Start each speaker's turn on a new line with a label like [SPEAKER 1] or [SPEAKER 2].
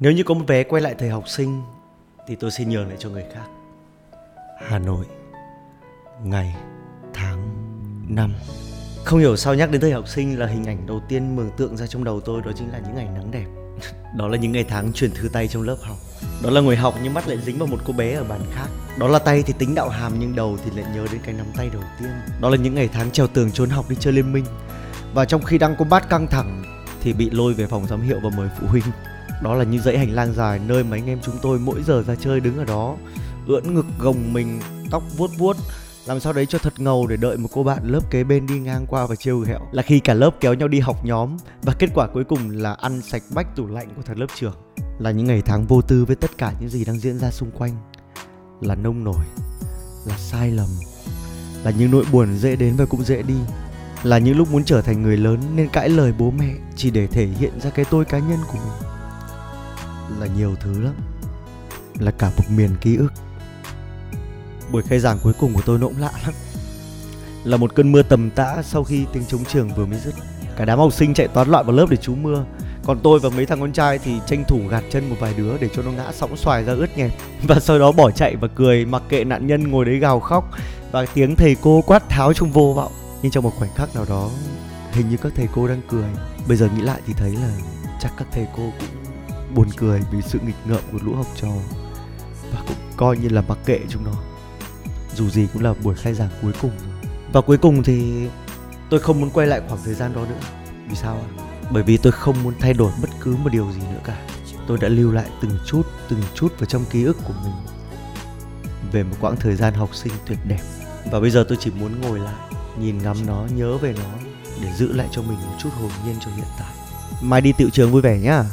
[SPEAKER 1] Nếu như có một vé quay lại thời học sinh thì tôi xin nhường lại cho người khác. Hà Nội, ngày, tháng, năm. Không hiểu sao nhắc đến thời học sinh là hình ảnh đầu tiên mường tượng ra trong đầu tôi đó chính là những ngày nắng đẹp. Đó là những ngày tháng truyền thư tay trong lớp học. Đó là ngồi học nhưng mắt lại dính vào một cô bé ở bàn khác. Đó là tay thì tính đạo hàm nhưng đầu thì lại nhớ đến cái nắm tay đầu tiên. Đó là những ngày tháng trèo tường trốn học đi chơi liên minh. Và trong khi đang combat căng thẳng thì bị lôi về phòng giám hiệu và mời phụ huynh. Đó là những dãy hành lang dài nơi mà anh em chúng tôi mỗi giờ ra chơi đứng ở đó, ưỡn ngực gồng mình, tóc vuốt vuốt, làm sao đấy cho thật ngầu để đợi một cô bạn lớp kế bên đi ngang qua và trêu ghẹo. Là khi cả lớp kéo nhau đi học nhóm, và kết quả cuối cùng là ăn sạch bách tủ lạnh của thằng lớp trưởng. Là những ngày tháng vô tư với tất cả những gì đang diễn ra xung quanh. Là nông nổi, là sai lầm, là những nỗi buồn dễ đến và cũng dễ đi. Là những lúc muốn trở thành người lớn nên cãi lời bố mẹ chỉ để thể hiện ra cái tôi cá nhân của mình là nhiều thứ lắm, là cả một miền ký ức. Buổi khai giảng cuối cùng của tôi nó cũng lạ lắm. Là một cơn mưa tầm tã sau khi tiếng trống trường vừa mới dứt. Cả đám học sinh chạy toán loạn vào lớp để trú mưa. Còn tôi và mấy thằng con trai thì tranh thủ gạt chân một vài đứa để cho nó ngã sóng xoài ra ướt nhẹp. Và sau đó bỏ chạy và cười, mặc kệ nạn nhân ngồi đấy gào khóc và tiếng thầy cô quát tháo trong vô vọng. Nhưng trong một khoảnh khắc nào đó, hình như các thầy cô đang cười. Bây giờ nghĩ lại thì thấy là chắc các thầy cô cũng buồn cười vì sự nghịch ngợm của lũ học trò. Và cũng coi như là mặc kệ chúng nó. Dù gì cũng là buổi khai giảng cuối cùng. Và cuối cùng thì tôi không muốn quay lại khoảng thời gian đó nữa. Vì sao ạ? Bởi vì tôi không muốn thay đổi bất cứ một điều gì nữa cả. Tôi đã lưu lại từng chút từng chút vào trong ký ức của mình về một quãng thời gian học sinh tuyệt đẹp. Và bây giờ tôi chỉ muốn ngồi lại, nhìn ngắm nó, nhớ về nó, để giữ lại cho mình một chút hồn nhiên cho hiện tại. Mai đi tiệu trường vui vẻ nhá.